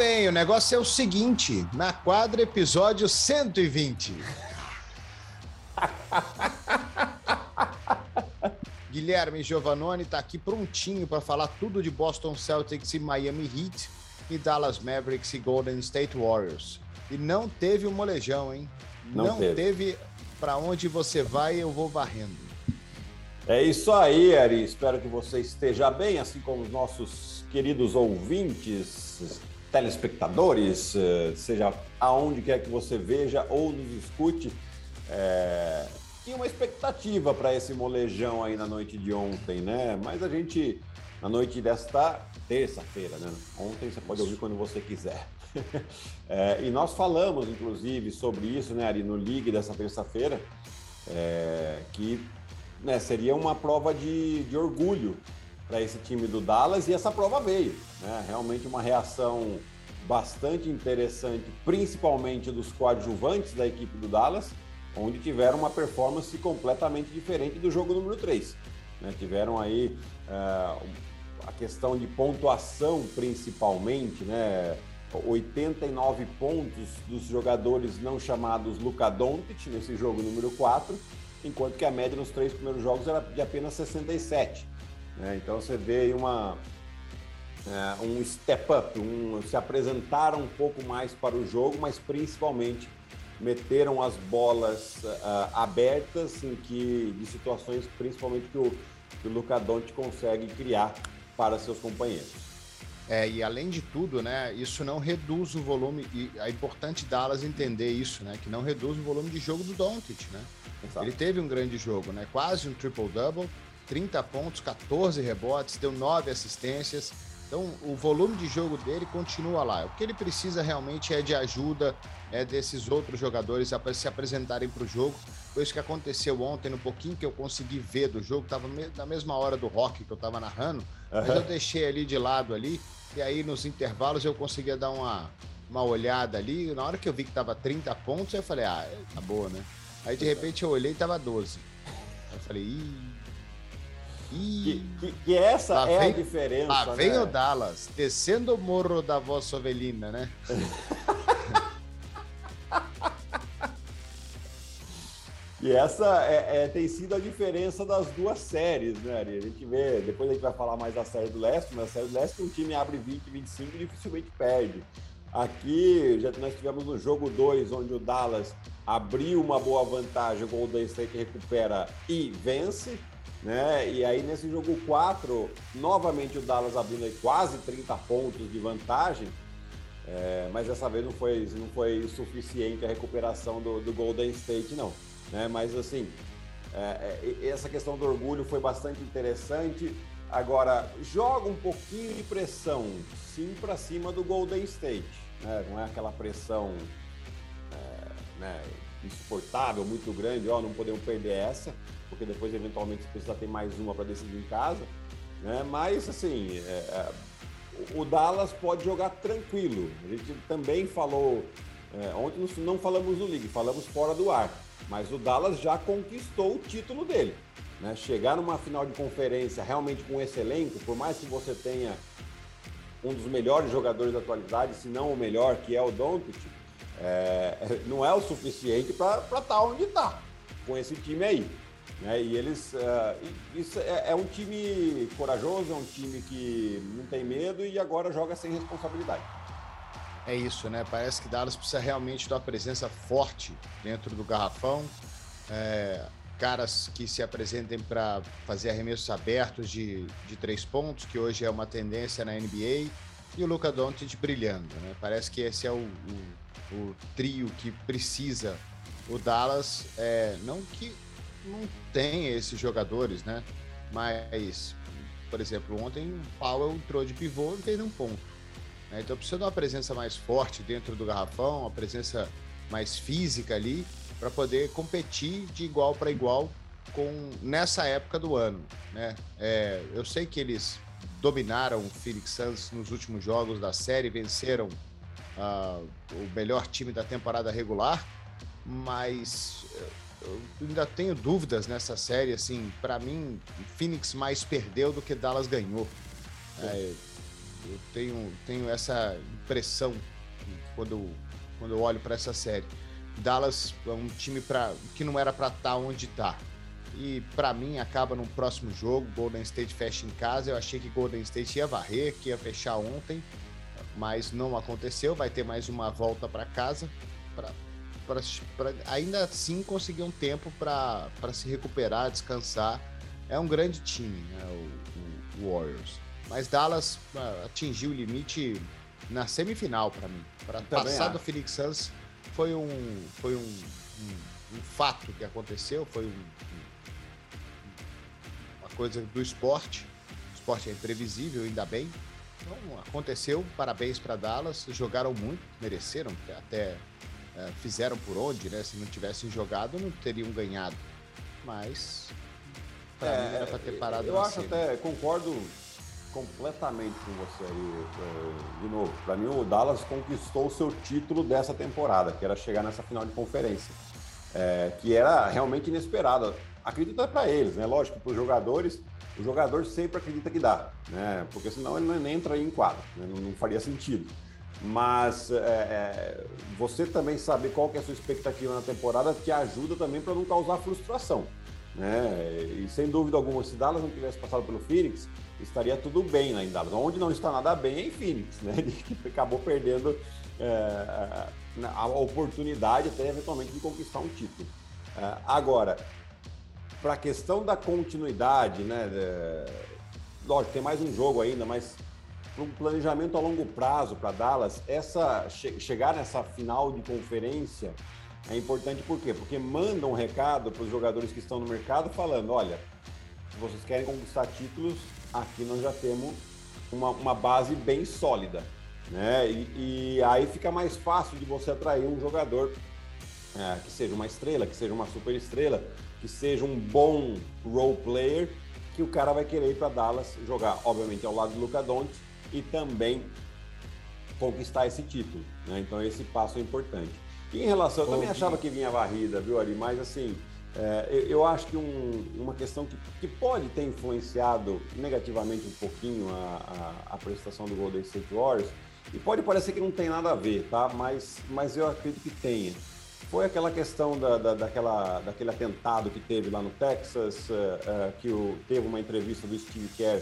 Bem, o negócio é o seguinte: na quadra, episódio 120. Guilherme Giovannone está aqui prontinho para falar tudo de Boston Celtics e Miami Heat e Dallas Mavericks e Golden State Warriors. E não teve um molejão, hein? Não, não teve. teve para onde você vai, eu vou varrendo. É isso aí, Ari. Espero que você esteja bem, assim como os nossos queridos ouvintes, telespectadores, eh, seja aonde quer que você veja ou nos escute. É... Tinha uma expectativa para esse molejão aí na noite de ontem, né? Mas a gente, na noite desta terça-feira, né? Ontem você pode ouvir quando você quiser. é, e nós falamos, inclusive, sobre isso, né, Ari, no League dessa terça-feira, é, que né, seria uma prova de, de orgulho para esse time do Dallas e essa prova veio. Né? Realmente uma reação bastante interessante, principalmente dos coadjuvantes da equipe do Dallas, onde tiveram uma performance completamente diferente do jogo número 3. Né? Tiveram aí uh, a questão de pontuação, principalmente, né? 89 pontos dos jogadores não chamados Luka Doncic nesse jogo número 4, enquanto que a média nos três primeiros jogos era de apenas 67. Né? Então você vê aí uma, é, um step up, um, se apresentaram um pouco mais para o jogo, mas principalmente meteram as bolas uh, abertas em que de situações principalmente que o, que o Luka Doncic consegue criar para seus companheiros. É, e além de tudo, né, isso não reduz o volume, e é importante Dallas entender isso, né, que não reduz o volume de jogo do Doncic, né? Exato. Ele teve um grande jogo, né, quase um triple-double, 30 pontos, 14 rebotes, deu 9 assistências, então, o volume de jogo dele continua lá. O que ele precisa realmente é de ajuda é, desses outros jogadores a se apresentarem para o jogo. Foi isso que aconteceu ontem, no pouquinho que eu consegui ver do jogo. Estava na mesma hora do rock que eu estava narrando, uhum. mas eu deixei ali de lado ali. E aí, nos intervalos, eu conseguia dar uma, uma olhada ali. Na hora que eu vi que estava 30 pontos, eu falei, ah, tá boa, né? Aí, de repente, eu olhei e estava 12. Aí eu falei, ih que, que, que, essa lá é vem, a diferença. Lá né? vem o Dallas, descendo o morro da vossa ovelina, né? E essa é, é, tem sido a diferença das duas séries, né, Ari? A gente vê, depois a gente vai falar mais da série do Leste, mas a série do Leste um time abre 20, 25 e dificilmente perde. Aqui já nós tivemos no jogo 2, onde o Dallas abriu uma boa vantagem, o Golden State recupera e vence. Né? E aí nesse jogo 4, novamente o Dallas abrindo quase 30 pontos de vantagem, é, mas dessa vez não foi, não foi suficiente a recuperação do, do Golden State, não. Né? Mas assim, é, é, essa questão do orgulho foi bastante interessante. Agora, joga um pouquinho de pressão, sim, para cima do Golden State. Né? Não é aquela pressão é, né, insuportável, muito grande, ó, não podemos perder essa porque depois eventualmente você precisa ter mais uma para decidir em casa. Né? Mas assim, é, é, o Dallas pode jogar tranquilo. A gente também falou, é, ontem não falamos no League, falamos fora do ar. Mas o Dallas já conquistou o título dele. Né? Chegar numa final de conferência realmente com esse elenco, por mais que você tenha um dos melhores jogadores da atualidade, se não o melhor, que é o Doncic, é, não é o suficiente para estar tá onde está com esse time aí. Né? E eles. Uh, isso é, é, um time corajoso, é um time que não tem medo e agora joga sem responsabilidade. É isso, né? Parece que Dallas precisa realmente de uma presença forte dentro do garrafão. É, caras que se apresentem para fazer arremessos abertos de, de três pontos, que hoje é uma tendência na NBA, e o Luca Doncic brilhando, né? Parece que esse é o, o, o trio que precisa o Dallas, é, não que não tem esses jogadores, né? Mas, por exemplo, ontem o Powell entrou de pivô e fez um ponto. Né? Então precisa de uma presença mais forte dentro do garrafão, uma presença mais física ali, para poder competir de igual para igual com nessa época do ano. Né? É, eu sei que eles dominaram o Phoenix Suns nos últimos jogos da série, venceram uh, o melhor time da temporada regular, mas eu ainda tenho dúvidas nessa série. Assim, para mim, Phoenix mais perdeu do que Dallas ganhou. É, eu tenho, tenho essa impressão quando, quando eu olho para essa série. Dallas é um time pra, que não era para estar tá onde está. E para mim acaba no próximo jogo, Golden State fecha em casa. Eu achei que Golden State ia varrer, que ia fechar ontem, mas não aconteceu. Vai ter mais uma volta para casa para ainda assim conseguir um tempo para se recuperar, descansar. É um grande time, né, o, o, Warriors. Mas Dallas uh, atingiu o limite na semifinal para mim. Para passar do Phoenix Suns foi um foi um, um, um, fato que aconteceu, foi um, uma coisa do esporte. O esporte é imprevisível, ainda bem. Então aconteceu. Parabéns para Dallas. Jogaram muito, mereceram até é, fizeram por onde, né? Se não tivessem jogado, não teriam ganhado. Mas para é, mim era para ter parado Eu acho até, concordo completamente com você aí. É, de novo, para mim o Dallas conquistou o seu título dessa temporada, que era chegar nessa final de conferência, é, que era realmente inesperado. Acredita para eles, né? Lógico, para os jogadores, o jogador sempre acredita que dá, né? Porque senão ele não entra em quadro, né? não, não faria sentido mas é, é, você também saber qual que é a sua expectativa na temporada te ajuda também para não causar frustração. Né? E sem dúvida alguma, se Dallas não tivesse passado pelo Phoenix, estaria tudo bem lá em Dallas. Onde não está nada bem é em Phoenix, né? que acabou perdendo é, a oportunidade até eventualmente de conquistar um título. É, agora, para a questão da continuidade, né? lógico, tem mais um jogo ainda, mas para um planejamento a longo prazo para Dallas, essa che chegar nessa final de conferência é importante por quê? Porque manda um recado para os jogadores que estão no mercado falando, olha, se vocês querem conquistar títulos, aqui nós já temos uma, uma base bem sólida, né? E, e, aí fica mais fácil de você atrair um jogador é, que seja uma estrela, que seja uma super estrela, que seja um bom role player, que o cara vai querer ir para Dallas jogar, obviamente ao lado do Luca Doncic, e também conquistar esse título. Né? Então esse passo é importante. E em relação, eu também achava que vinha varrida, viu, Ari? Mas assim, é, eu, eu, acho que um, uma questão que, que, pode ter influenciado negativamente um pouquinho a, a, a, prestação do Golden State Warriors, e pode parecer que não tem nada a ver, tá? Mas, mas eu acredito que tenha. Foi aquela questão da, da, daquela, daquele atentado que teve lá no Texas, uh, uh, que o, teve uma entrevista do Steve Kerr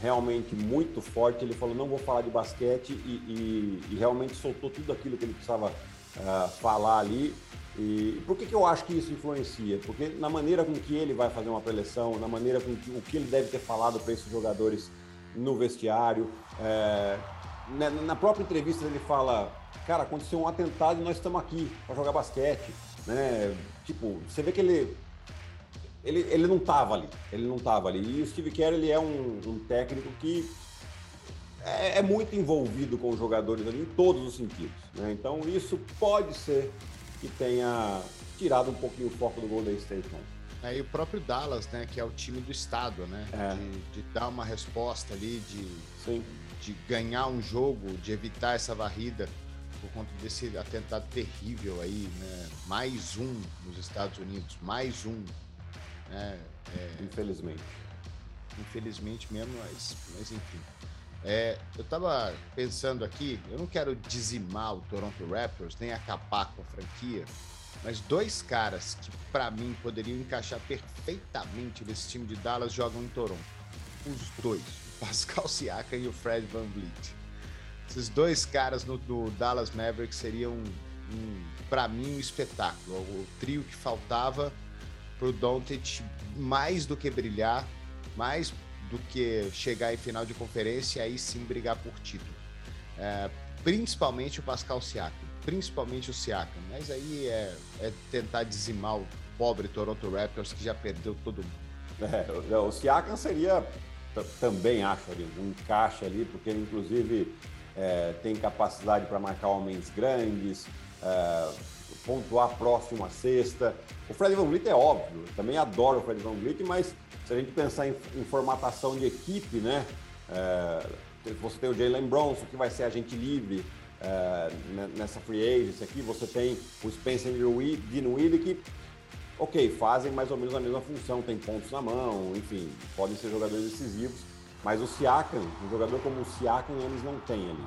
realmente muito forte. Ele falou: não vou falar de basquete e, e, e realmente soltou tudo aquilo que ele precisava uh, falar ali. E por que, que eu acho que isso influencia? Porque na maneira com que ele vai fazer uma preleção, na maneira com que o que ele deve ter falado para esses jogadores no vestiário, é, na própria entrevista ele fala: cara, aconteceu um atentado e nós estamos aqui para jogar basquete. Né? Tipo, você vê que ele ele, ele não estava ali, ele não estava ali. E o Steve Kerr ele é um, um técnico que é, é, muito envolvido com os jogadores ali em todos os sentidos. Né? Então isso pode ser que tenha tirado um pouquinho o foco do Golden State. Né? É, e o próprio Dallas, né, que é o time do estado, né, é. de, de, dar uma resposta ali, de, Sim. De ganhar um jogo, de evitar essa varrida por conta desse atentado terrível aí, né, mais um nos Estados Unidos, mais um é, é, infelizmente. Infelizmente mesmo, mas, mas enfim. É, eu tava pensando aqui, eu não quero dizimar o Toronto Raptors, nem acabar com a franquia, mas dois caras que para mim poderiam encaixar perfeitamente nesse time de Dallas jogam em Toronto. Os dois, Pascal Siakam e o Fred Van Vliet. Esses dois caras no, no Dallas Mavericks seriam, um, para mim, um espetáculo. O trio que faltava pro Doncic mais do que brilhar, mais do que chegar em final de conferência e aí sim brigar por título. É, principalmente o Pascal Siakam, principalmente o Siakam, mas aí é, é, tentar dizimar o pobre Toronto Raptors que já perdeu todo mundo. É, o Siakam seria, também acho ali, um encaixe ali, porque ele inclusive é, tem capacidade para marcar homens grandes, é, pontuar próximo à sexta. O Fred Van Vliet é óbvio, eu também adoro o Fred Van Vliet, mas se a gente pensar em, em formatação de equipe, né? É, você tem o Jalen Bronson, que vai ser agente livre é, nessa free agency aqui. Você tem o Spencer Dinwiddie, que, ok, fazem mais ou menos a mesma função, tem pontos na mão, enfim, podem ser jogadores decisivos. Mas o Siakam, um jogador como o Siakam, eles não têm ali.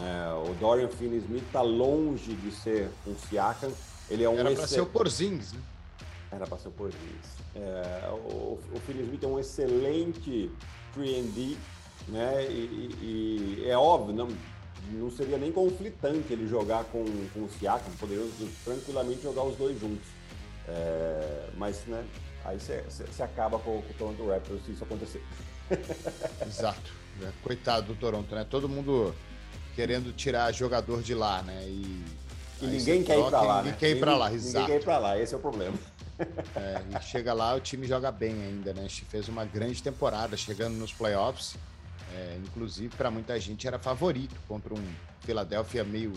É, o Dorian Finney-Smith está longe de ser um Siakam. Ele é um Era para ser o Porzingis, né? Era para ser o Porzingis. É, o, o Finney-Smith é um excelente 3D, né? E, e, é óbvio, não, não seria nem conflitante ele jogar com, com o Siakam, poderiam tranquilamente jogar os dois juntos. É, mas, né, aí você acaba com, com o Toronto Raptors se isso acontecer. Exato. É, coitado do Toronto, né? Todo mundo querendo tirar jogador de lá, né? E, e ninguém quer ir para lá. Ninguém né? quer ir para lá, exato. Ninguém quer ir para lá, esse é o problema. É, e chega lá, o time joga bem ainda, né? A gente fez uma grande temporada chegando nos playoffs. É, inclusive, para muita gente era favorito contra um Philadelphia meio,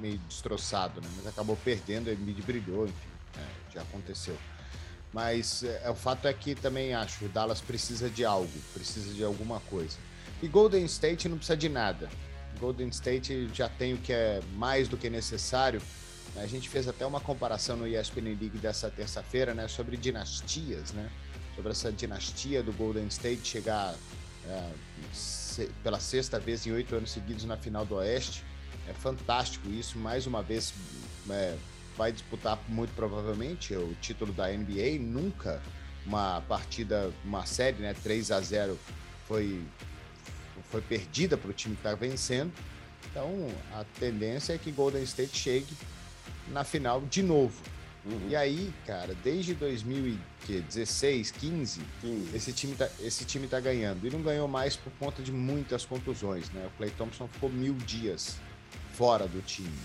meio destroçado, né? Mas acabou perdendo, e mid brilhou, enfim, é, já aconteceu. Mas é, o fato é que também acho o Dallas precisa de algo, precisa de alguma coisa. E Golden State não precisa de nada. Golden State já tem o que é mais do que necessário. A gente fez até uma comparação no ESPN League dessa terça-feira, né, sobre dinastias, né? Sobre essa dinastia do Golden State chegar é, se, pela sexta vez em oito anos seguidos na final do Oeste. É fantástico isso. Mais uma vez, é, vai disputar muito provavelmente o título da NBA. Nunca uma partida, uma série, né, 3 a 0 foi foi perdida para o time que está vencendo. Então a tendência é que Golden State chegue na final de novo. Uhum. E aí, cara, desde 2016, 15, 15, esse time tá, esse time tá ganhando. E não ganhou mais por conta de muitas contusões, né? O Clay Thompson ficou mil dias fora do time.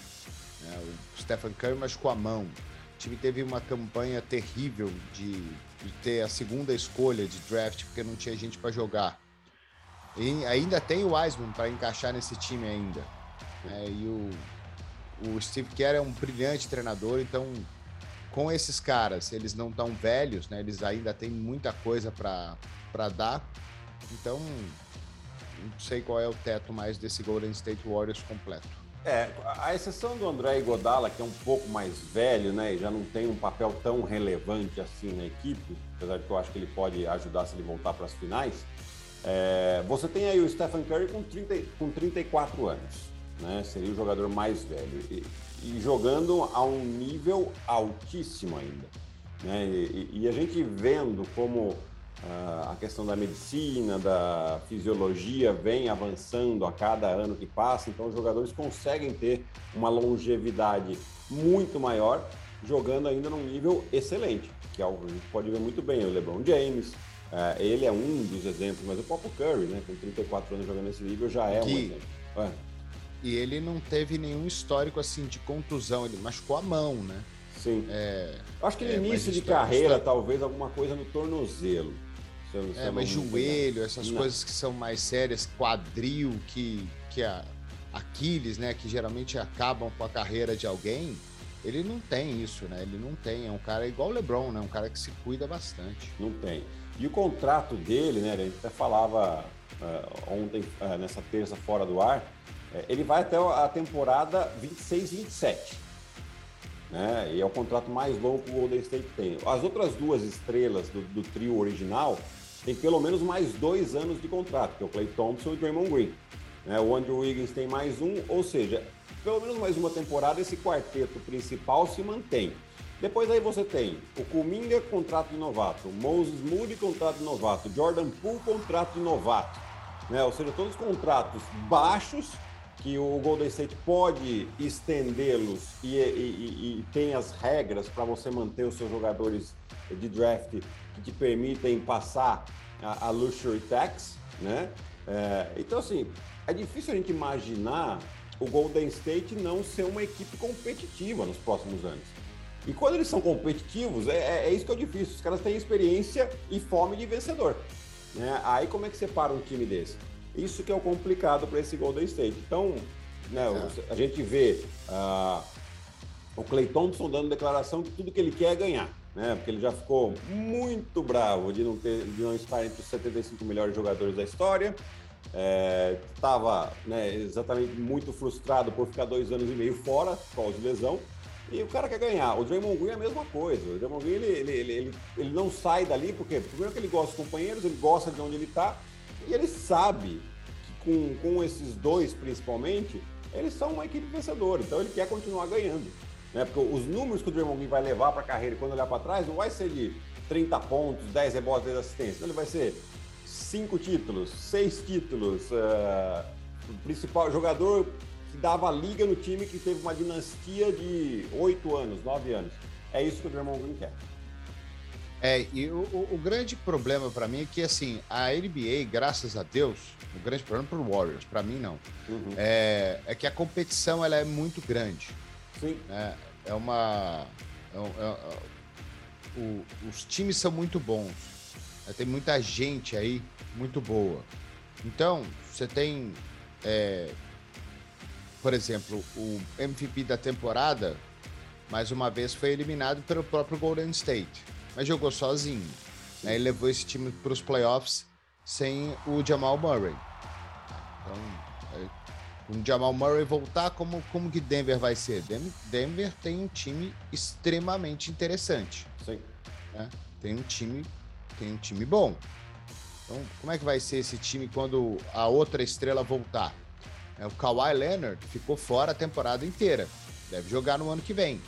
Né? O Stephen Curry machucou a mão. O time teve uma campanha terrível de, de ter a segunda escolha de draft porque não tinha gente para jogar. E ainda tem o Wiseman para encaixar nesse time ainda. É, e o, o Steve Kerr é um brilhante treinador, então com esses caras, eles não tão velhos, né? Eles ainda têm muita coisa para dar. Então, não sei qual é o teto mais desse Golden State Warriors completo. É, a exceção do André Godala, que é um pouco mais velho, né, e já não tem um papel tão relevante assim na equipe, apesar de que eu acho que ele pode ajudar se ele voltar para as finais. É, você tem aí o Stephen Curry com, 30, com 34 anos, né? Seria o jogador mais velho. E, e jogando a um nível altíssimo ainda. Né? E, e a gente vendo como a questão da medicina, da fisiologia vem avançando a cada ano que passa, então os jogadores conseguem ter uma longevidade muito maior, jogando ainda num nível excelente, que é algo que a gente pode ver muito bem. O LeBron James, é, ele é um dos exemplos, mas o próprio Curry, né, com 34 anos jogando nesse nível, já é que... um exemplo. É. E ele não teve nenhum histórico assim de contusão, ele machucou a mão, né? Sim. É, Acho que no é, início de carreira, talvez alguma coisa no tornozelo. Se eu, se é, mas joelho, essas não. coisas que são mais sérias, quadril, que, que a Aquiles, né, que geralmente acabam com a carreira de alguém, ele não tem isso, né? Ele não tem. É um cara igual o LeBron, né? Um cara que se cuida bastante. Não tem. E o contrato dele, né? A gente até falava uh, ontem, uh, nessa terça fora do ar, uh, ele vai até a temporada 26-27. Né? E é o contrato mais longo que o Golden State tem. As outras duas estrelas do, do trio original têm pelo menos mais dois anos de contrato, que é o Clay Thompson e o Draymond Green. Né? O Andrew Wiggins tem mais um, ou seja, pelo menos mais uma temporada esse quarteto principal se mantém. Depois aí você tem o Kuminga, contrato de novato, Moses Moody, contrato de novato, Jordan Poole, contrato de novato. Né? Ou seja, todos os contratos baixos que o Golden State pode estendê-los e, e, e, e, tem as regras para você manter os seus jogadores de draft que te permitem passar a, a luxury tax, né? É, então, assim, é difícil a gente imaginar o Golden State não ser uma equipe competitiva nos próximos anos. E quando eles são competitivos, é, é, é isso que é o difícil. Os caras têm experiência e fome de vencedor. Né? Aí como é que separa um time desse? Isso que é o complicado para esse Golden State. Então, né, é. a gente vê uh, o Clay Thompson dando declaração que tudo que ele quer é ganhar. Né? Porque ele já ficou muito bravo de não, ter, de não estar entre os 75 melhores jogadores da história. Estava é, né, exatamente muito frustrado por ficar dois anos e meio fora por causa de lesão. E o cara quer ganhar. O Draymond Green é a mesma coisa. O Draymond Green, ele, ele, ele, ele, não sai dali, porque primeiro que ele gosta dos companheiros, ele gosta de onde ele está, e ele sabe que com, com esses dois, principalmente, eles são uma equipe vencedora. Então ele quer continuar ganhando. Né? Porque os números que o Draymond Green vai levar para a carreira quando olhar para trás não vai ser de 30 pontos, 10 rebotes, 10 assistências. Ele vai ser cinco títulos, seis títulos, uh, o principal jogador que dava liga no time que teve uma dinastia de oito anos, nove anos. É isso que o Draymond Green quer. É, e o, o grande problema para mim é que, assim, a NBA, graças a Deus, o grande problema para o Warriors, para mim não, uhum. é, é, que a competição ela é muito grande. Sim. É, é uma. É, é, é o, os times são muito bons. Né? Tem muita gente aí muito boa. Então, você tem, é, por exemplo, o MVP da temporada, mais uma vez foi eliminado pelo próprio Golden State, mas jogou sozinho. Né? Ele levou esse time para os playoffs sem o Jamal Murray. Então, o Jamal Murray voltar, como, como que Denver vai ser? Denver tem um time extremamente interessante. Sim. Né? Tem um time, tem um time bom. Então, como é que vai ser esse time quando a outra estrela voltar? É, o Kawhi Leonard ficou fora a temporada inteira. Deve jogar no ano que vem.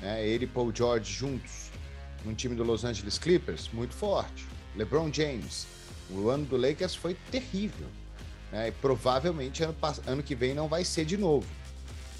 Né? Ele e Paul George juntos. Num time do Los Angeles Clippers, muito forte. LeBron James. O ano do Lakers foi terrível. Né? E provavelmente ano, ano que vem não vai ser de novo.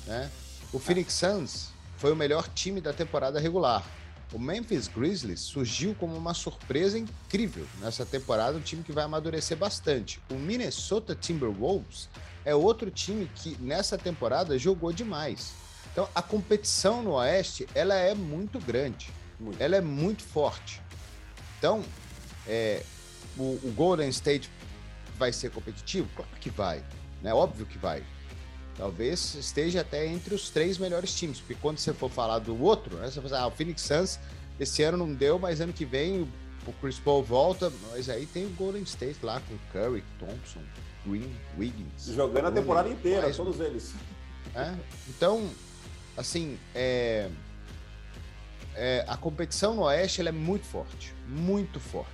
Né? O Phoenix Suns foi o melhor time da temporada regular. O Memphis Grizzlies surgiu como uma surpresa incrível nessa temporada, um time que vai amadurecer bastante. O Minnesota Timberwolves é outro time que nessa temporada jogou demais. Então a competição no Oeste ela é muito grande, muito. ela é muito forte. Então é, o, o Golden State vai ser competitivo? Claro que vai, né? Óbvio que vai. Talvez esteja até entre os três melhores times, porque quando você for falar do outro, né, você vai falar, ah, o Phoenix Suns esse ano não deu, mas ano que vem o Chris Paul volta, mas aí tem o Golden State lá com Curry, Thompson, Green, Wiggins. Jogando a temporada inteira, todos eles. É? Então, assim, é, é, a competição no Oeste é muito forte, muito forte.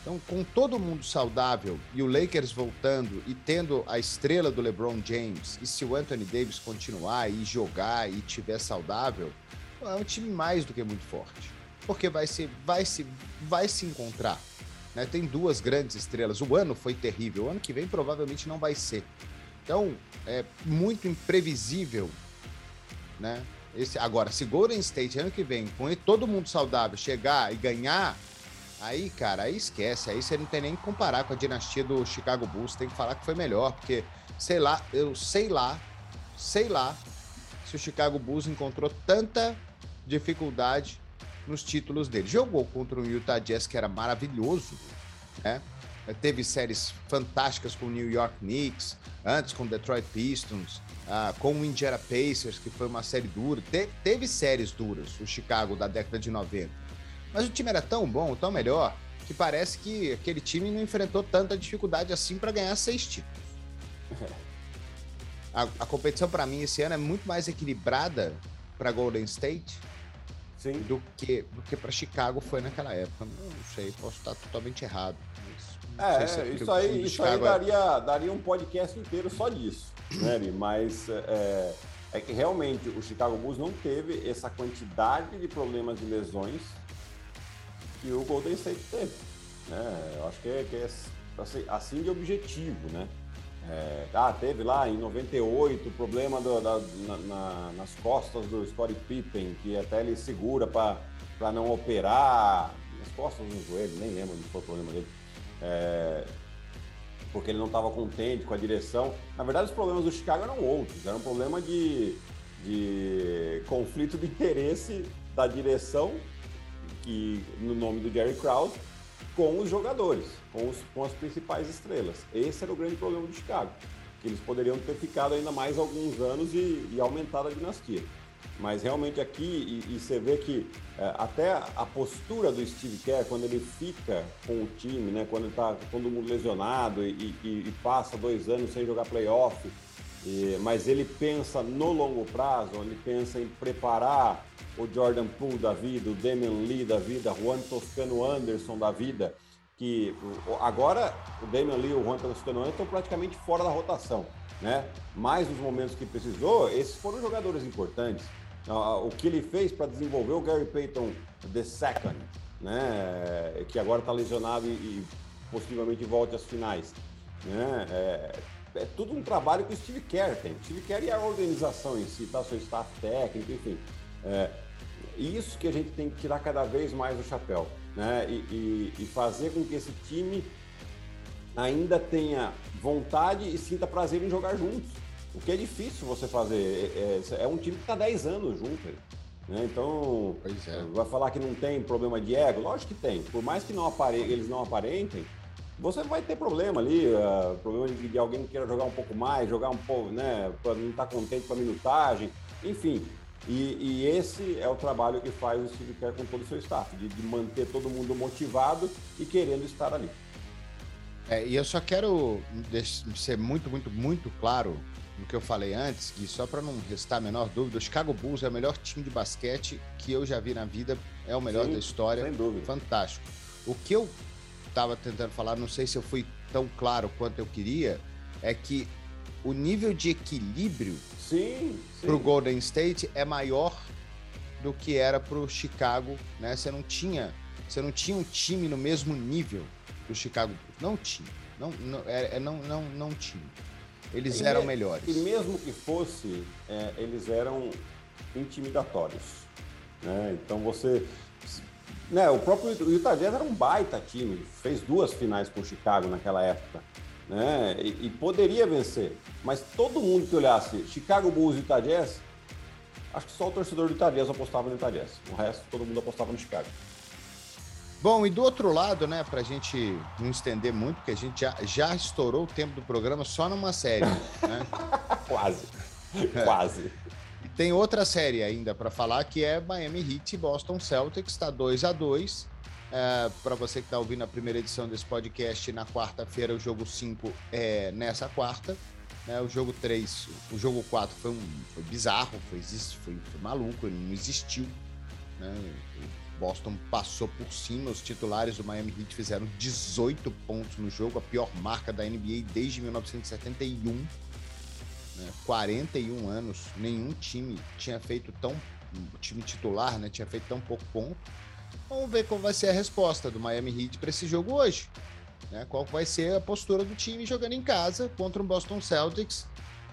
Então, com todo mundo saudável e o Lakers voltando e tendo a estrela do LeBron James, e se o Anthony Davis continuar e jogar e tiver saudável, é um time mais do que muito forte. Porque vai se, vai se, vai se encontrar. Né? Tem duas grandes estrelas. O ano foi terrível. O ano que vem provavelmente não vai ser. Então, é muito imprevisível, né? Esse, agora, se Golden State ano que vem, com todo mundo saudável, chegar e ganhar Aí, cara, aí esquece. Aí você não tem nem que comparar com a dinastia do Chicago Bulls. Tem que falar que foi melhor, porque, sei lá, eu sei lá, sei lá se o Chicago Bulls encontrou tanta dificuldade nos títulos dele. Jogou contra o Utah Jazz, que era maravilhoso, né? Teve séries fantásticas com o New York Knicks, antes com o Detroit Pistons, ah, com o Indiana Pacers, que foi uma série dura. Te teve séries duras, o Chicago da década de 90. Mas o time era tão bom, tão melhor, que parece que aquele time não enfrentou tanta dificuldade assim para ganhar seis títulos. A, a competição para mim esse ano é muito mais equilibrada para Golden State Sim. do que do que para Chicago foi naquela época. Não sei, posso estar totalmente errado. É, se é isso aí, isso aí é daria, daria um podcast inteiro só disso, né? Mas é, é que realmente o Chicago Bulls não teve essa quantidade de problemas de lesões que o Golden State teve. Né? Eu acho que é, que é assim, assim de objetivo, né? É, ah, teve lá em 98 problema do, da, na, na, nas costas do Scottie Pippen, que até ele segura para não operar. Nas costas no joelho, nem lembro onde foi o problema dele. É, porque ele não estava contente com a direção. Na verdade, os problemas do Chicago eram outros. Era um problema de, de conflito de interesse da direção que no nome do Jerry Krause, com os jogadores, com, os, com as principais estrelas. Esse era o grande problema do Chicago, que eles poderiam ter ficado ainda mais alguns anos e, e aumentado a dinastia. Mas realmente aqui, e, e você vê que é, até a postura do Steve Kerr, quando ele fica com o time, né, quando está todo mundo lesionado e, e, e, passa dois anos sem jogar playoff, mas ele pensa no longo prazo, ele pensa em preparar o Jordan Poole da vida, o Damian Lee da vida, Juan Toscano Anderson da vida, que agora o Damian Lee e o Juan Canoano estão praticamente fora da rotação, né? Mas nos momentos que precisou, esses foram jogadores importantes. O que ele fez para desenvolver o Gary Payton the second, né? Que agora está lesionado e, e, possivelmente volte às finais, né? É, é, tudo um trabalho que o Steve Kerr tem. O Steve Kerr e a organização em si, tá? Seu staff técnico, enfim. É, isso que a gente tem que tirar cada vez mais o chapéu né? E, e, e, fazer com que esse time ainda tenha vontade e sinta prazer em jogar juntos. O que é difícil você fazer. É, é, é um time que está 10 anos junto. Né? Então, é. vai falar que não tem problema de ego? Lógico que tem. Por mais que não apare... eles não aparentem, você vai ter problema ali, uh, problema de, de, alguém que queira jogar um pouco mais, jogar um pouco, né, para não estar tá contente com a minutagem, enfim. E, e, esse é o trabalho que faz o Steve Kerr com todo o seu staff, de, de manter todo mundo motivado e querendo estar ali. É, e eu só quero ser muito, muito, muito claro no que eu falei antes, que só para não restar a menor dúvida, o Chicago Bulls é o melhor time de basquete que eu já vi na vida, é o melhor Sim, da história. Sem dúvida. Fantástico. O que eu estava tentando falar, não sei se eu fui tão claro quanto eu queria, é que o nível de equilíbrio para o Golden State é maior do que era para o Chicago, né? Você não tinha, você não tinha um time no mesmo nível do Chicago, não tinha, não, não, é, é, não, não, não tinha. Eles e eram melhores. E mesmo que fosse, é, eles eram intimidatórios, né? Então você, né? O próprio Utah Jazz era um baita time, fez duas finais com o Chicago naquela época né? E, e, poderia vencer. Mas todo mundo que olhasse Chicago Bulls e Utah Jazz, acho que só o torcedor do Utah Jazz apostava no Utah Jazz. O resto, todo mundo apostava no Chicago. Bom, e do outro lado, né, pra gente não estender muito, porque a gente já, já estourou o tempo do programa só numa série, né? Quase. Quase. Tem outra série ainda para falar que é Miami Heat e Boston Celtics, está 2 a 2 é, para você que está ouvindo a primeira edição desse podcast, na quarta-feira, o jogo 5 é nessa quarta. Né? O jogo 3, o jogo 4 foi, um, foi bizarro, foi, foi, foi maluco, não existiu. Né? O Boston passou por cima, os titulares do Miami Heat fizeram 18 pontos no jogo, a pior marca da NBA desde 1971. Né? 41 anos, nenhum time tinha feito tão. O time titular né, tinha feito tão pouco ponto. Vamos ver qual vai ser a resposta do Miami Heat para esse jogo hoje. Né? Qual vai ser a postura do time jogando em casa contra o Boston Celtics,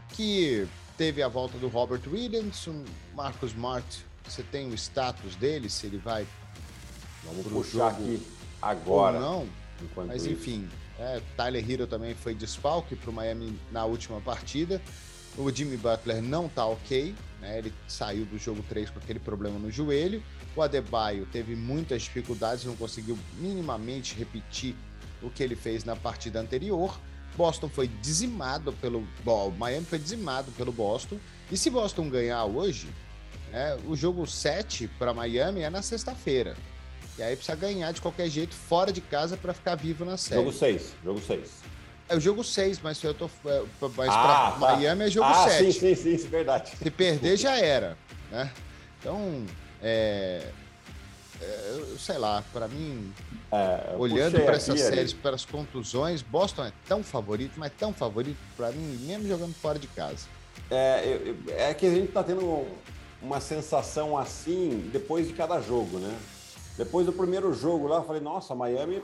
que teve a volta do Robert Williams, o Marcus Smart. Você tem o status dele, se ele vai. Vamos puxar aqui agora. Ou não. Mas enfim, é, Tyler Hero também foi desfalque para o Miami na última partida. O Jimmy Butler não tá ok, né? Ele saiu do jogo 3 com aquele problema no joelho. O Adebayo teve muitas dificuldades, não conseguiu minimamente repetir o que ele fez na partida anterior. Boston foi dizimado pelo bom, Miami foi dizimado pelo Boston. E se Boston ganhar hoje, né, o jogo 7 para Miami é na sexta-feira. E aí precisa ganhar de qualquer jeito fora de casa para ficar vivo na série. Jogo 6, jogo 6. É o jogo 6, mas eu tô é, mas ah, para tá. Miami é jogo ah, 7. Sim, sim, sim, isso é verdade. Se perder já era, né? Então, é, é, sei lá, para mim, é, olhando para essas séries, para as contusões, Boston é tão favorito, mas tão favorito para mim, mesmo jogando fora de casa. É, é que a gente está tendo uma sensação assim depois de cada jogo, né? Depois do primeiro jogo lá, eu falei, nossa, Miami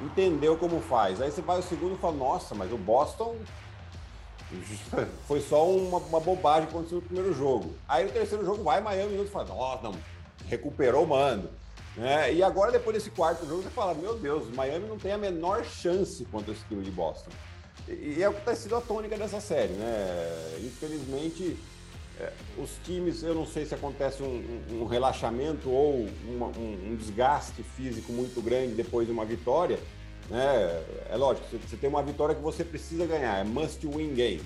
entendeu como faz. Aí você vai o segundo e fala, nossa, mas o Boston foi só uma, uma, bobagem que aconteceu no primeiro jogo. Aí no terceiro jogo vai Miami e fala, nossa, não, recuperou o mando. É, e agora, depois desse quarto jogo, você fala: Meu Deus, Miami não tem a menor chance contra esse time de Boston. E, e é o que está sendo a tônica dessa série, né? Infelizmente, os times, eu não sei se acontece um, um, relaxamento ou uma, um, um, desgaste físico muito grande depois de uma vitória. Né? É lógico, você tem uma vitória que você precisa ganhar, é must win game.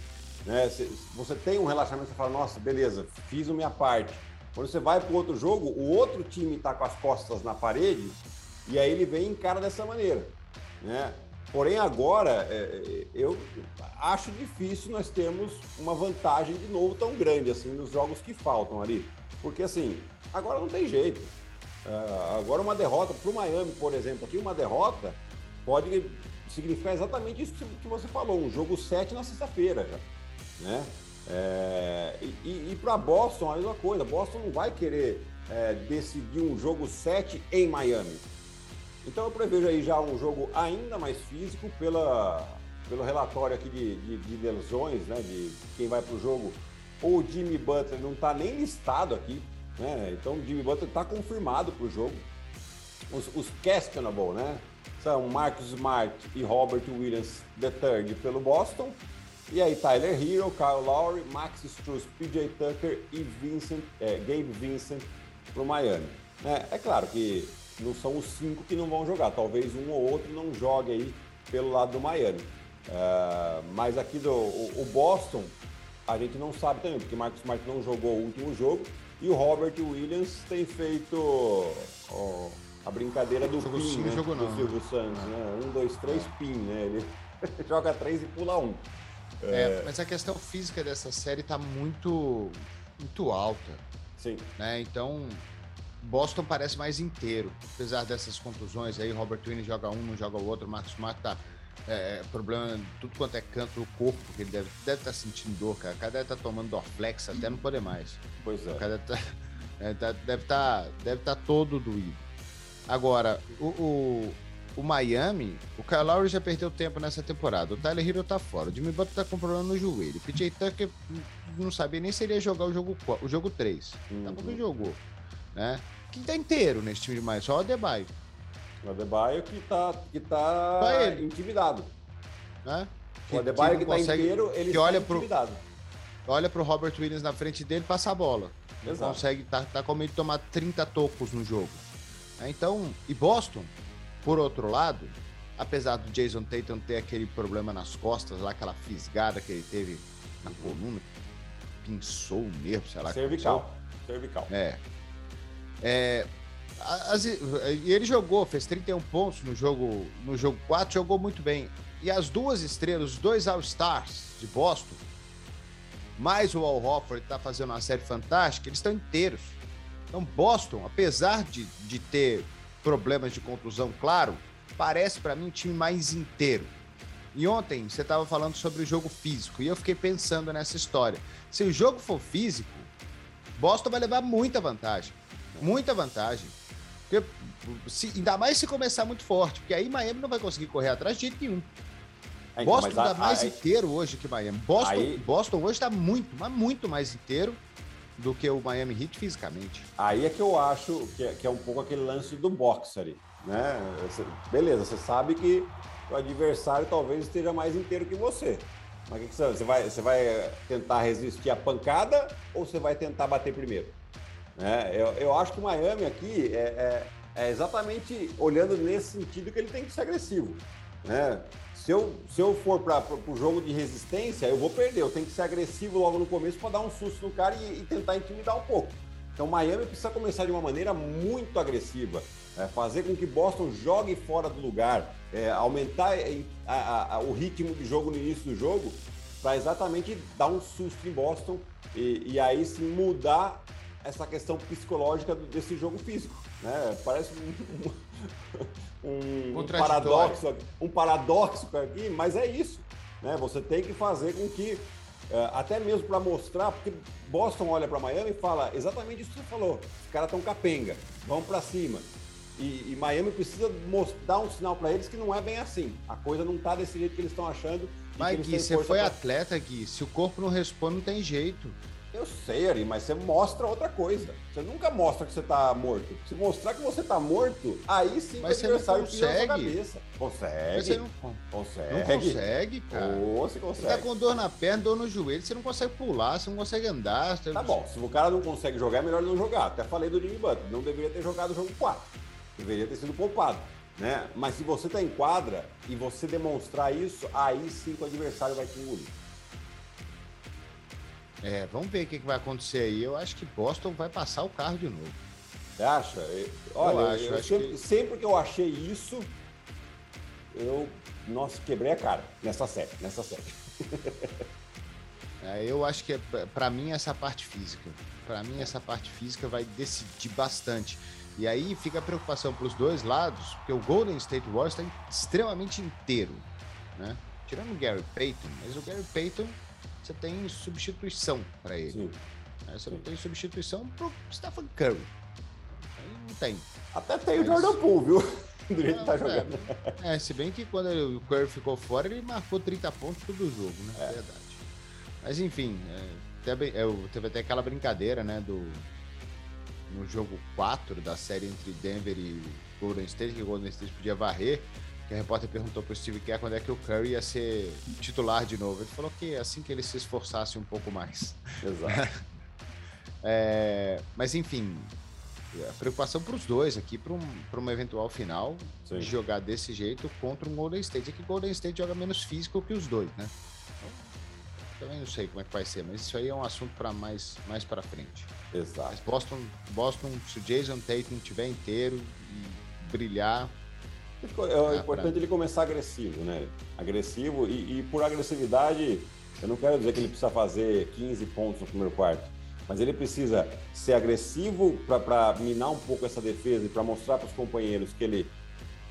Né? Você tem um relaxamento, você fala: Nossa, beleza, fiz a minha parte quando você vai para outro jogo, o outro time está com as costas na parede e aí ele vem em cara dessa maneira. Né? Porém, agora, é, é, eu acho difícil nós termos uma vantagem de novo tão grande assim nos jogos que faltam ali. Porque, assim, agora não tem jeito. Uh, agora, uma derrota para o Miami, por exemplo, aqui, uma derrota pode significar exatamente isso que você falou, um jogo 7 na sexta-feira já. Né? É, e e para Boston, a mesma coisa. Boston não vai querer é, decidir um jogo 7 em Miami. Então eu prevejo aí já um jogo ainda mais físico pela, pelo relatório aqui de, de, de lesões, né? De quem vai para o jogo. O Jimmy Butler não está nem listado aqui, né? Então o Jimmy Butler está confirmado para o jogo. Os, os questionable, né? São Marcus Smart e Robert Williams III pelo Boston. E aí Tyler Hero, Kyle Lowry, Max Struz, PJ Tucker e Vincent, é, Gabe Vincent para o Miami. É, é claro que não são os cinco que não vão jogar, talvez um ou outro não jogue aí pelo lado do Miami. É, mas aqui do o, o, Boston, a gente não sabe também, porque Marcos Smart não jogou o último jogo e o Robert Williams tem feito ó, a brincadeira do jogo PIN, sim, né? jogo do não. Silvio Santos, né? Um, dois, três, PIN, né? Ele joga três e pula um. É, mas a questão física dessa série tá muito, muito alta. Sim. Né? Então, Boston parece mais inteiro, apesar dessas contusões aí. Robert Williams joga um, não joga o outro. Marcos Smart tá é, problema em tudo quanto é canto do corpo, que ele deve estar deve tá sentindo dor, cara. O cara deve estar tá tomando Dorflex até não poder mais. Pois é. O cara deve tá, é, tá, deve estar tá, deve tá todo doído. Agora, o, o, o, Miami, o Kyle Lowry já perdeu tempo nessa temporada. O Tyler Hero tá fora. O Jimmy Butler tá com problema no joelho. O PJ Tucker não sabia nem se ele ia jogar o jogo, o jogo 3. Uhum. Tá porque jogou. Né? Quem tá inteiro nesse time de mais? Só o Adebayo. O Adebayo que tá, que tá intimidado. Né? Que, o Adebayo que, que tá inteiro, ele que olha pro, intimidado. Olha pro Robert Williams na frente dele passa a bola. Exato. Consegue, tá, tá com medo de tomar 30 tocos no jogo. É, então, e Boston, por outro lado, apesar do Jason Tatum ter aquele problema nas costas, lá aquela fisgada que ele teve na coluna, pinçou o nervo, sei lá. Cervical. Cervical. É. é as, ele jogou, fez 31 pontos no jogo, no jogo 4, jogou muito bem. E as duas estrelas, os dois All-Stars de Boston, mais o Al Horford está fazendo uma série fantástica, eles estão inteiros. Então, Boston, apesar de, de ter problemas de contusão, claro, parece para mim um time mais inteiro. E ontem você estava falando sobre o jogo físico e eu fiquei pensando nessa história. Se o jogo for físico, Boston vai levar muita vantagem. Muita vantagem. Porque, se, ainda mais se começar muito forte, porque aí Miami não vai conseguir correr atrás de jeito nenhum. É, então, Boston está mais inteiro hoje que Miami. Boston, aí... Boston hoje está muito, mas muito mais inteiro do que o Miami Heat fisicamente. Aí é que eu acho que é, que é um pouco aquele lance do boxe ali, né? Beleza, você sabe que o adversário talvez esteja mais inteiro que você. Mas o que, que você, você, vai, você vai tentar resistir à pancada ou você vai tentar bater primeiro? É, eu, eu acho que o Miami aqui é, é, é exatamente olhando nesse sentido que ele tem que ser agressivo. Né? Se eu, se eu for para o jogo de resistência, eu vou perder. Eu tenho que ser agressivo logo no começo para dar um susto no cara e, e, tentar intimidar um pouco. Então, Miami precisa começar de uma maneira muito agressiva, é, fazer com que Boston jogue fora do lugar, é, aumentar a, a, a, o ritmo de jogo no início do jogo, para exatamente dar um susto em Boston e, e aí sim mudar essa questão psicológica desse jogo físico. Né? Parece um, um, um paradoxo, um paradoxo aqui, mas é isso. Né? Você tem que fazer com que, é, até mesmo para mostrar, porque Boston olha para Miami e fala exatamente isso que você falou: os caras estão capenga, vão para cima. E, e, Miami precisa dar um sinal para eles que não é bem assim. A coisa não está desse jeito que eles estão achando. Mas Gui, você foi pra... atleta, Gui. Se o corpo não responde, não tem jeito. Eu sei, Ari, mas você mostra outra coisa. Você nunca mostra que você tá morto. Se mostrar que você tá morto, aí sim mas o adversário tira a sua cabeça. Consegue. Você não consegue. Não consegue, cara. Oh, você consegue. Você tá com dor na perna, dor no joelho, você não consegue pular, você não consegue andar. Você... Tá bom, se o cara não consegue jogar, é melhor não jogar. Até falei do Jimmy Butler, não deveria ter jogado o jogo 4. Deveria ter sido poupado. Né? Mas se você tá em quadra e você demonstrar isso, aí sim o adversário vai te engolir. É, vamos ver o que, que vai acontecer aí. Eu acho que Boston vai passar o carro de novo. Você acha? Olha, eu acho, eu acho sempre, que... sempre, que... eu achei isso, eu, nossa, quebrei a cara nessa série, nessa série. é, eu acho que é, para mim essa parte física, para mim essa parte física vai decidir bastante. E aí fica a preocupação para os dois lados, porque o Golden State Warriors está extremamente inteiro, né? Tirando o Gary Payton, mas o Gary Payton você tem substituição para ele. Né? Você não tem substituição para o Stephen Curry. Aí não tem. Até tem mas... o Jordan Poole, viu? Do jeito que tá jogando. É, se bem que quando o Curry ficou fora, ele marcou 30 pontos todo jogo, né? É. Verdade. Mas enfim, é, teve, é, teve até aquela brincadeira, né, do no jogo 4 da série entre Denver e Golden State, que o Golden State podia varrer, que a repórter perguntou para o Steve Kerr quando é que o Curry ia ser titular de novo. Ele falou que assim que ele se esforçasse um pouco mais. Exato. é, mas enfim, a preocupação para os dois aqui, para um, uma eventual final, Sim. de jogar desse jeito contra um Golden State. É que o Golden State joga menos físico que os dois, né? também não sei como é que vai ser, mas isso aí é um assunto para mais, mais para frente. Exato. Mas Boston, Boston, se o Jason Tatum estiver inteiro e brilhar. É, é importante pra... ele começar agressivo, né? Agressivo e, e, por agressividade, eu não quero dizer que ele precisa fazer 15 pontos no primeiro quarto, mas ele precisa ser agressivo para minar um pouco essa defesa e para mostrar para os companheiros que ele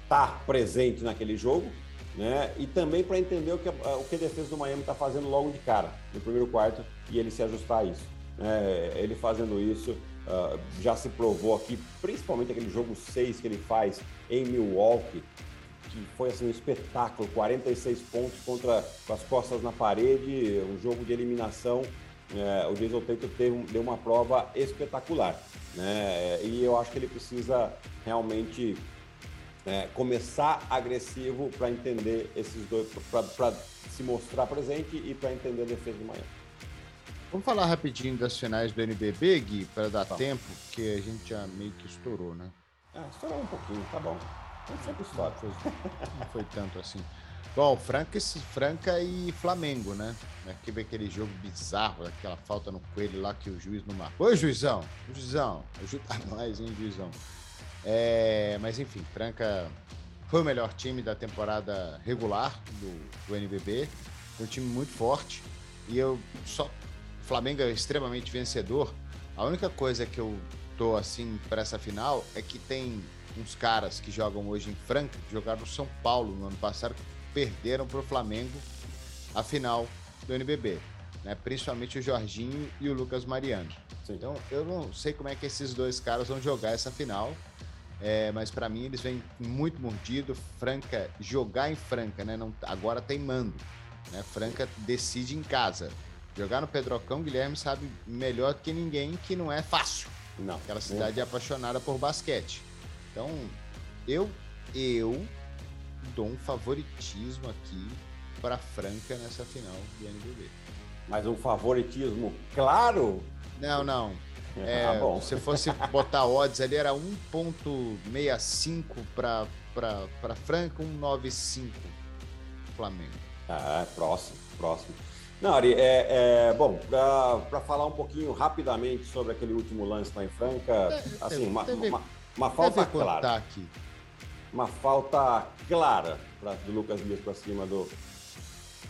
está presente naquele jogo né? E também para entender o que, a, o que a defesa do Miami está fazendo logo de cara, no primeiro quarto, e ele se ajustar a isso. Né? Ele fazendo isso uh, já se provou aqui, principalmente aquele jogo 6 que ele faz em Milwaukee, que foi assim um espetáculo, 46 pontos contra com as costas na parede, um jogo de eliminação. É, o Jason Tatum teve, deu uma prova espetacular, né? E eu acho que ele precisa realmente é, começar agressivo para entender esses dois, para se mostrar presente e para entender a defesa do Miami. Vamos falar rapidinho das finais do NBB, Gui, para dar tá. tempo, porque a gente já meio que estourou, né? Ah, estourou um pouquinho, tá bom. Gente sempre estoura. Não foi, não foi tanto assim. Bom, Franca, Franca e Flamengo, né? Aqui vem aquele jogo bizarro, aquela falta no coelho lá que o juiz não marcou. Oi, juizão! Juizão, ajuda nós, hein, juizão? É, mas enfim, Franca foi o melhor time da temporada regular do, do NBB. um time muito forte. E eu só. O Flamengo é extremamente vencedor. A única coisa que eu tô assim para essa final é que tem uns caras que jogam hoje em Franca, que jogaram no São Paulo no ano passado, que perderam para o Flamengo a final do NBB. Né? Principalmente o Jorginho e o Lucas Mariano. Sim. Então eu não sei como é que esses dois caras vão jogar essa final. É, mas para mim eles vêm muito mordido. Franca, jogar em Franca, né? Não, agora tem mando. Né? Franca decide em casa. Jogar no Pedrocão, Guilherme sabe melhor do que ninguém que não é fácil. Não. Aquela cidade é apaixonada por basquete. Então, eu, eu dou um favoritismo aqui para Franca nessa final do NBB. Mas um favoritismo claro? Não, não. É, ah, bom. Se fosse botar odds ali, era 1,65 para Franca, 1,95 Flamengo. Ah, próximo, próximo. Não, Ari, é, é bom, para falar um pouquinho rapidamente sobre aquele último lance lá em Franca, assim, uma, deve, uma, uma falta clara. Aqui. Uma falta clara pra, do Lucas Dias para cima do,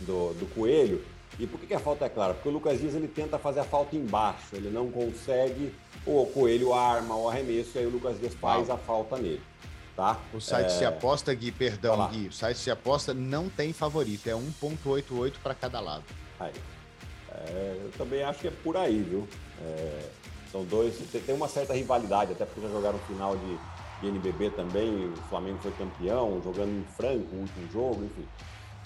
do, do Coelho. E por que, que a falta é clara? Porque o Lucas Dias ele tenta fazer a falta embaixo, ele não consegue, o Coelho arma o arremesso e aí o Lucas Dias faz a falta nele. Tá? O site é... se aposta, Gui, perdão, Gui. O site se aposta não tem favorito, é 1,88 para cada lado. Aí. É, eu também acho que é por aí, viu? É, são dois, tem uma certa rivalidade, até porque já jogaram final de, de NBB também, o Flamengo foi campeão, jogando em Franco o último jogo, enfim.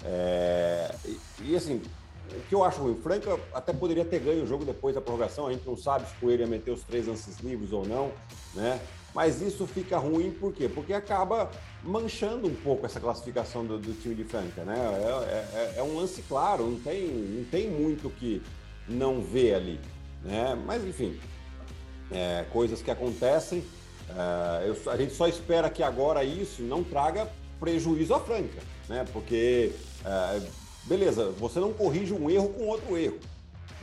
É, e, e, assim, o que eu acho ruim, Franca até poderia ter ganho o jogo depois da prorrogação, a gente não sabe se o Coelho ia meter os três lances livres ou não, né? Mas isso fica ruim por quê? Porque acaba manchando um pouco essa classificação do, do time de Franca, né? É, é, é, um lance claro, não tem, não tem muito que não ver ali, né? Mas enfim, é, coisas que acontecem. É, eu, a gente só espera que agora isso não traga prejuízo à Franca, né? Porque é, beleza, você não corrige um erro com outro erro.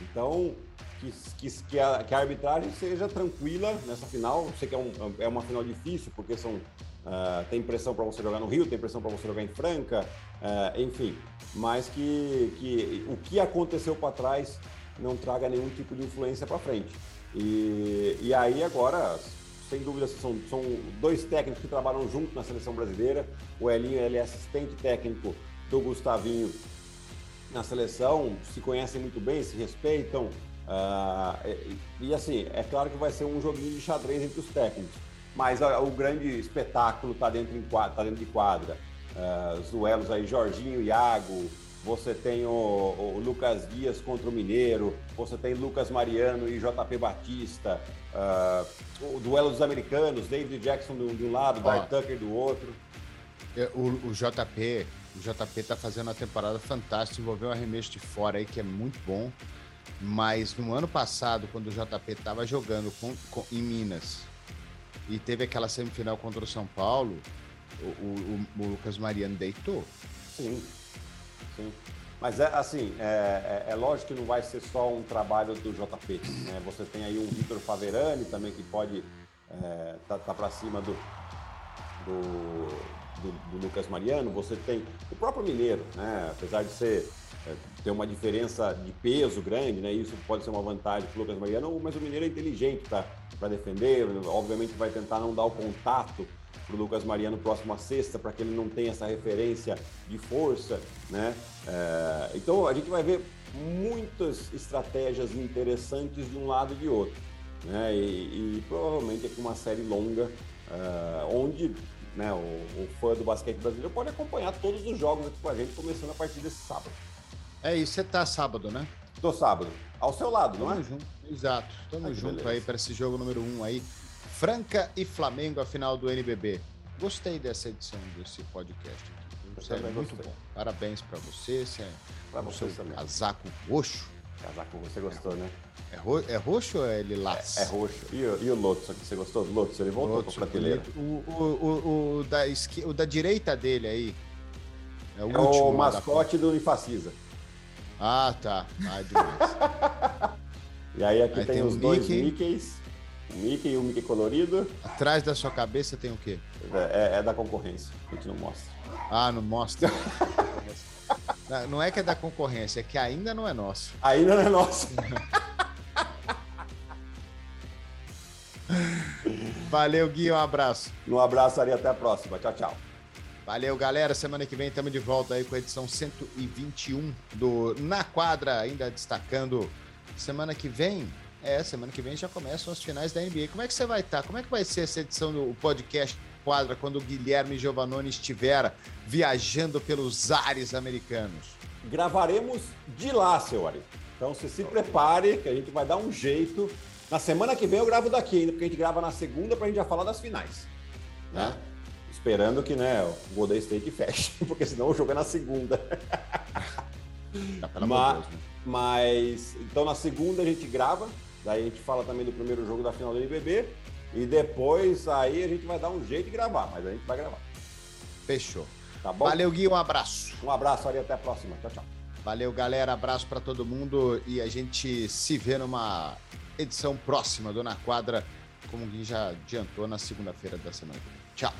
Então, que, que, que, a, que a arbitragem seja tranquila nessa final. Sei que é, um, é uma final difícil, porque são, uh, tem pressão para você jogar no Rio, tem pressão para você jogar em Franca, uh, enfim. Mas que, que o que aconteceu para trás não traga nenhum tipo de influência para frente. E, e aí agora, sem dúvida, são, são dois técnicos que trabalham junto na seleção brasileira. O Elinho ele é assistente técnico do Gustavinho na seleção, se conhecem muito bem, se respeitam. Uh, e, e, assim, é claro que vai ser um joguinho de xadrez entre os técnicos, mas uh, o grande espetáculo está dentro, tá dentro de quadra. Uh, os duelos aí, Jorginho, Iago, você tem o, o, Lucas Dias contra o Mineiro, você tem Lucas Mariano e JP Batista, uh, o duelo dos americanos, David Jackson de um lado, Bart Tucker do outro. É, o, o JP, o JP tá fazendo uma temporada fantástica, envolveu um arremesso de fora aí que é muito bom. Mas no ano passado, quando o JP estava jogando com, com, em Minas e teve aquela semifinal contra o São Paulo, o, o, o Lucas Mariano deitou. Sim, sim. Mas é assim, é, é, é, lógico que não vai ser só um trabalho do JP. Né? Você tem aí um Vitor Faverani também que pode é, tá, tá para cima do, do, do, do, Lucas Mariano. Você tem o próprio Mineiro, né? apesar de ser ter uma diferença de peso grande, né? Isso pode ser uma vantagem para o Lucas Mariano, mas o Mineiro é inteligente para defender. Obviamente vai tentar não dar o contato para o Lucas Mariano próximo à sexta, para que ele não tenha essa referência de força, né? É, então a gente vai ver muitas estratégias interessantes de um lado e de outro, né? E, e provavelmente é com uma série longa, uh, onde né, o, o, fã do basquete brasileiro pode acompanhar todos os jogos aqui com a gente, começando a partir desse sábado. É isso, você tá sábado, né? Tô sábado. Ao seu lado, Tamo não é? Junto. Exato. Tamo junto beleza. aí para esse jogo número um aí. Franca e Flamengo, a final do NBB. Gostei dessa edição desse podcast aqui. é muito bom. Parabéns para você. Você é para você também. Casaco roxo. Casaco, você gostou, é, né? É, ro é roxo ou é lilás? É, é roxo. E, e o Lotus, você gostou do Lotus? Ele voltou Lotus, pra prateleira. O, o, o, o, da esqui, o da direita dele aí. É o, é último, o mascote do Infacisa. Ah, tá. Ah, e aí aqui aí tem, tem, os dois Mickey. Mickeys. O Mickey e o Mickey colorido. Atrás da sua cabeça tem o quê? É, é, é da concorrência, a gente não mostra. Ah, não mostra. não é que é da concorrência, é que ainda não é nosso. Ainda não é nosso. Valeu, Gui, um abraço. Um abraço, Ari, até a próxima. Tchau, tchau. Valeu, galera. Semana que vem estamos de volta aí com a edição 121 do Na Quadra, ainda destacando semana que vem é, semana que vem já começam as finais da NBA. Como é que você vai estar? Tá? Como é que vai ser essa edição do podcast Quadra quando o Guilherme Giovannone estiver viajando pelos ares americanos? Gravaremos de lá, seu Ari. Então você se prepare que a gente vai dar um jeito. Na semana que vem eu gravo daqui ainda, porque a gente grava na segunda para a gente já falar das finais. Né? É. Esperando que né, o Golden State feche, porque senão o jogo é na segunda. Tá, mas, Deus, né? mas, então na segunda a gente grava, Daí a gente fala também do primeiro jogo da final do NBB. E depois aí a gente vai dar um jeito de gravar, mas a gente vai gravar. Fechou. Tá bom? Valeu, Gui, um abraço. Um abraço, Ari, até a próxima. Tchau, tchau. Valeu, galera. Abraço para todo mundo e a gente se vê numa edição próxima do Na Quadra, como o Gui já adiantou na segunda-feira da semana. Tchau.